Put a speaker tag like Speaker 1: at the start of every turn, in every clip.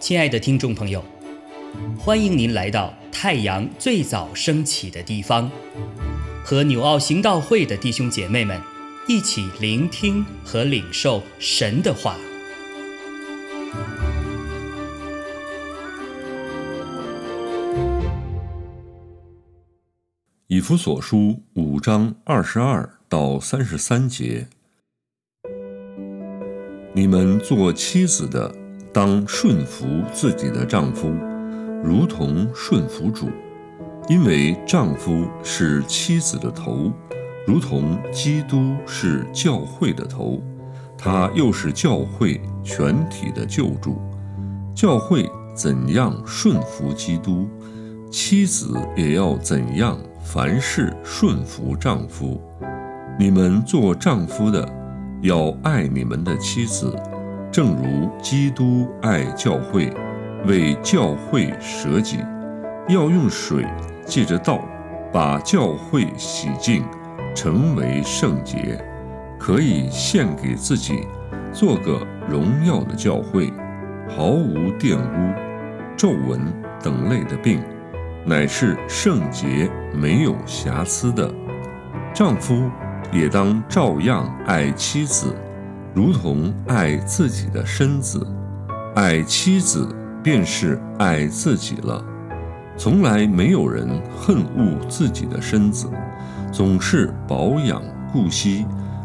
Speaker 1: 亲爱的听众朋友，欢迎您来到太阳最早升起的地方，和纽奥行道会的弟兄姐妹们一起聆听和领受神的话。
Speaker 2: 以弗所书五章二十二到三十三节，你们做妻子的。当顺服自己的丈夫，如同顺服主，因为丈夫是妻子的头，如同基督是教会的头，他又是教会全体的救主。教会怎样顺服基督，妻子也要怎样凡事顺服丈夫。你们做丈夫的，要爱你们的妻子。正如基督爱教会，为教会舍己，要用水借着道，把教会洗净，成为圣洁，可以献给自己，做个荣耀的教会，毫无玷污、皱纹等类的病，乃是圣洁、没有瑕疵的。丈夫也当照样爱妻子。如同爱自己的身子，爱妻子便是爱自己了。从来没有人恨恶自己的身子，总是保养顾惜，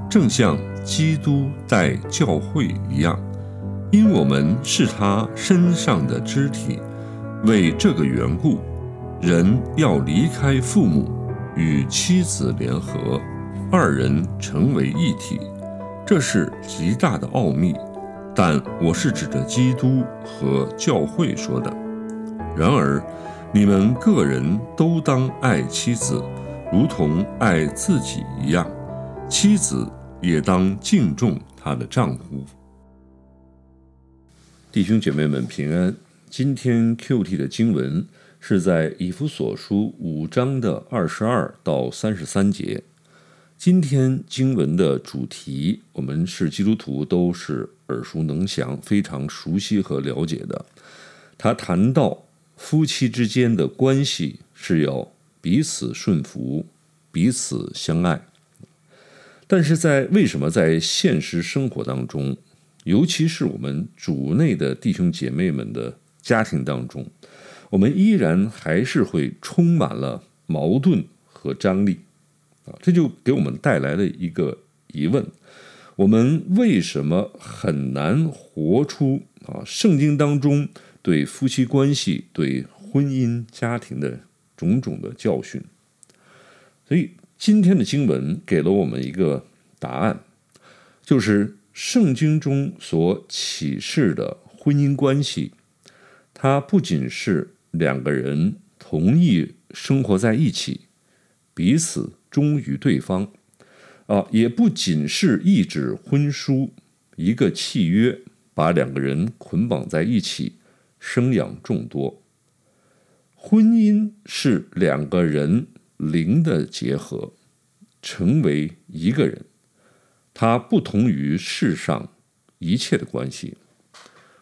Speaker 2: 正像基督待教会一样。因我们是他身上的肢体，为这个缘故，人要离开父母，与妻子联合，二人成为一体。这是极大的奥秘，但我是指着基督和教会说的。然而，你们个人都当爱妻子，如同爱自己一样；妻子也当敬重她的丈夫。弟兄姐妹们平安。今天 Q T 的经文是在以弗所书五章的二十二到三十三节。今天经文的主题，我们是基督徒，都是耳熟能详、非常熟悉和了解的。他谈到夫妻之间的关系是要彼此顺服、彼此相爱。但是在为什么在现实生活当中，尤其是我们主内的弟兄姐妹们的家庭当中，我们依然还是会充满了矛盾和张力？啊，这就给我们带来了一个疑问：我们为什么很难活出啊圣经当中对夫妻关系、对婚姻家庭的种种的教训？所以今天的经文给了我们一个答案，就是圣经中所启示的婚姻关系，它不仅是两个人同意生活在一起，彼此。忠于对方，啊，也不仅是一纸婚书，一个契约，把两个人捆绑在一起，生养众多。婚姻是两个人灵的结合，成为一个人。它不同于世上一切的关系。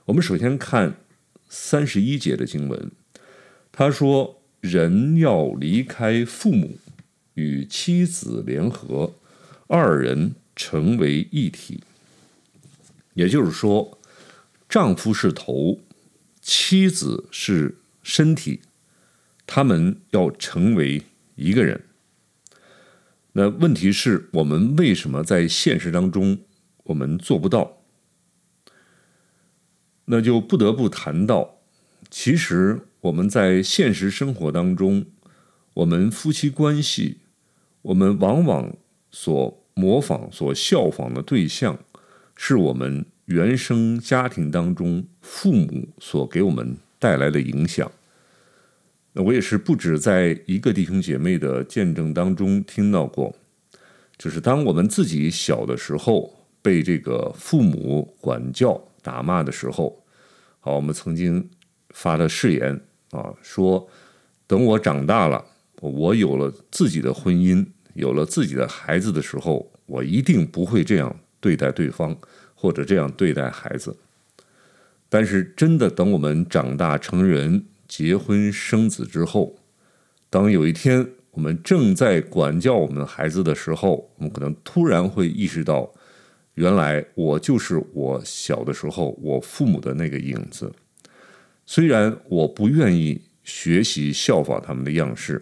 Speaker 2: 我们首先看三十一节的经文，他说：“人要离开父母。”与妻子联合，二人成为一体。也就是说，丈夫是头，妻子是身体，他们要成为一个人。那问题是我们为什么在现实当中我们做不到？那就不得不谈到，其实我们在现实生活当中，我们夫妻关系。我们往往所模仿、所效仿的对象，是我们原生家庭当中父母所给我们带来的影响。那我也是不止在一个弟兄姐妹的见证当中听到过，就是当我们自己小的时候被这个父母管教、打骂的时候，好，我们曾经发了誓言啊，说等我长大了。我有了自己的婚姻，有了自己的孩子的时候，我一定不会这样对待对方，或者这样对待孩子。但是，真的等我们长大成人、结婚生子之后，当有一天我们正在管教我们的孩子的时候，我们可能突然会意识到，原来我就是我小的时候我父母的那个影子。虽然我不愿意学习效仿他们的样式，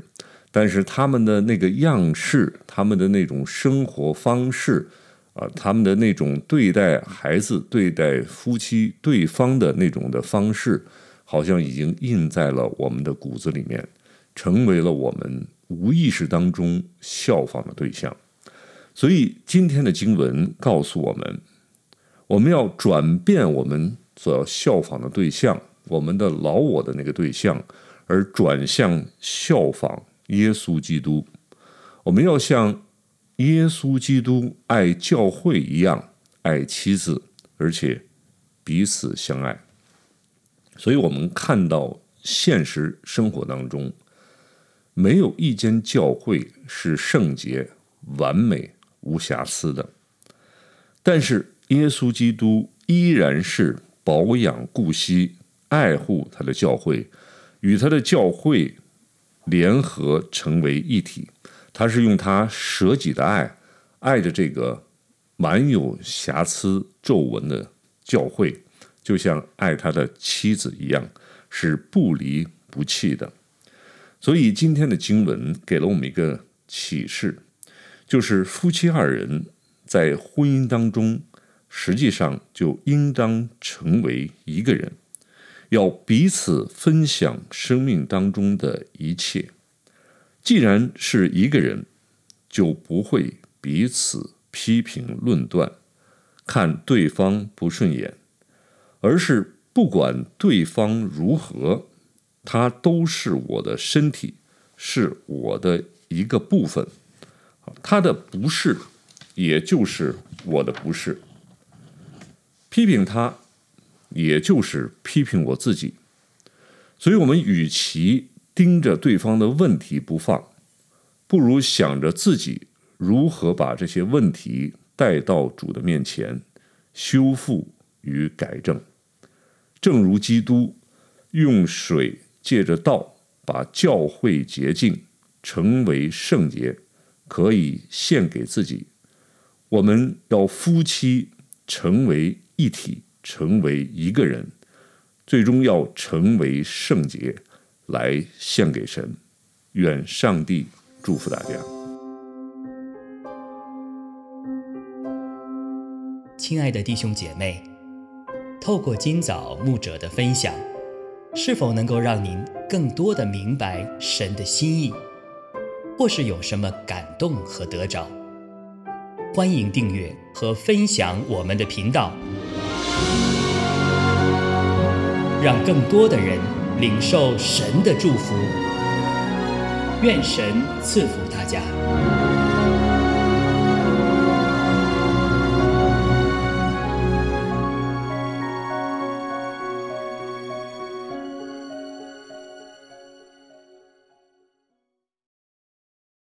Speaker 2: 但是他们的那个样式，他们的那种生活方式。啊，他们的那种对待孩子、对待夫妻、对方的那种的方式，好像已经印在了我们的骨子里面，成为了我们无意识当中效仿的对象。所以，今天的经文告诉我们，我们要转变我们所要效仿的对象，我们的老我的那个对象，而转向效仿耶稣基督。我们要像。耶稣基督爱教会一样爱妻子，而且彼此相爱。所以，我们看到现实生活当中，没有一间教会是圣洁、完美、无瑕疵的。但是，耶稣基督依然是保养顾惜、爱护他的教会，与他的教会联合成为一体。他是用他舍己的爱，爱着这个满有瑕疵皱纹的教会，就像爱他的妻子一样，是不离不弃的。所以今天的经文给了我们一个启示，就是夫妻二人在婚姻当中，实际上就应当成为一个人，要彼此分享生命当中的一切。既然是一个人，就不会彼此批评论断，看对方不顺眼，而是不管对方如何，他都是我的身体，是我的一个部分，他的不是，也就是我的不是。批评他，也就是批评我自己。所以，我们与其。盯着对方的问题不放，不如想着自己如何把这些问题带到主的面前，修复与改正。正如基督用水借着道把教会洁净，成为圣洁，可以献给自己。我们要夫妻成为一体，成为一个人，最终要成为圣洁。来献给神，愿上帝祝福大家。
Speaker 1: 亲爱的弟兄姐妹，透过今早牧者的分享，是否能够让您更多的明白神的心意，或是有什么感动和得着？欢迎订阅和分享我们的频道，让更多的人。领受神的祝福，愿神赐福大家。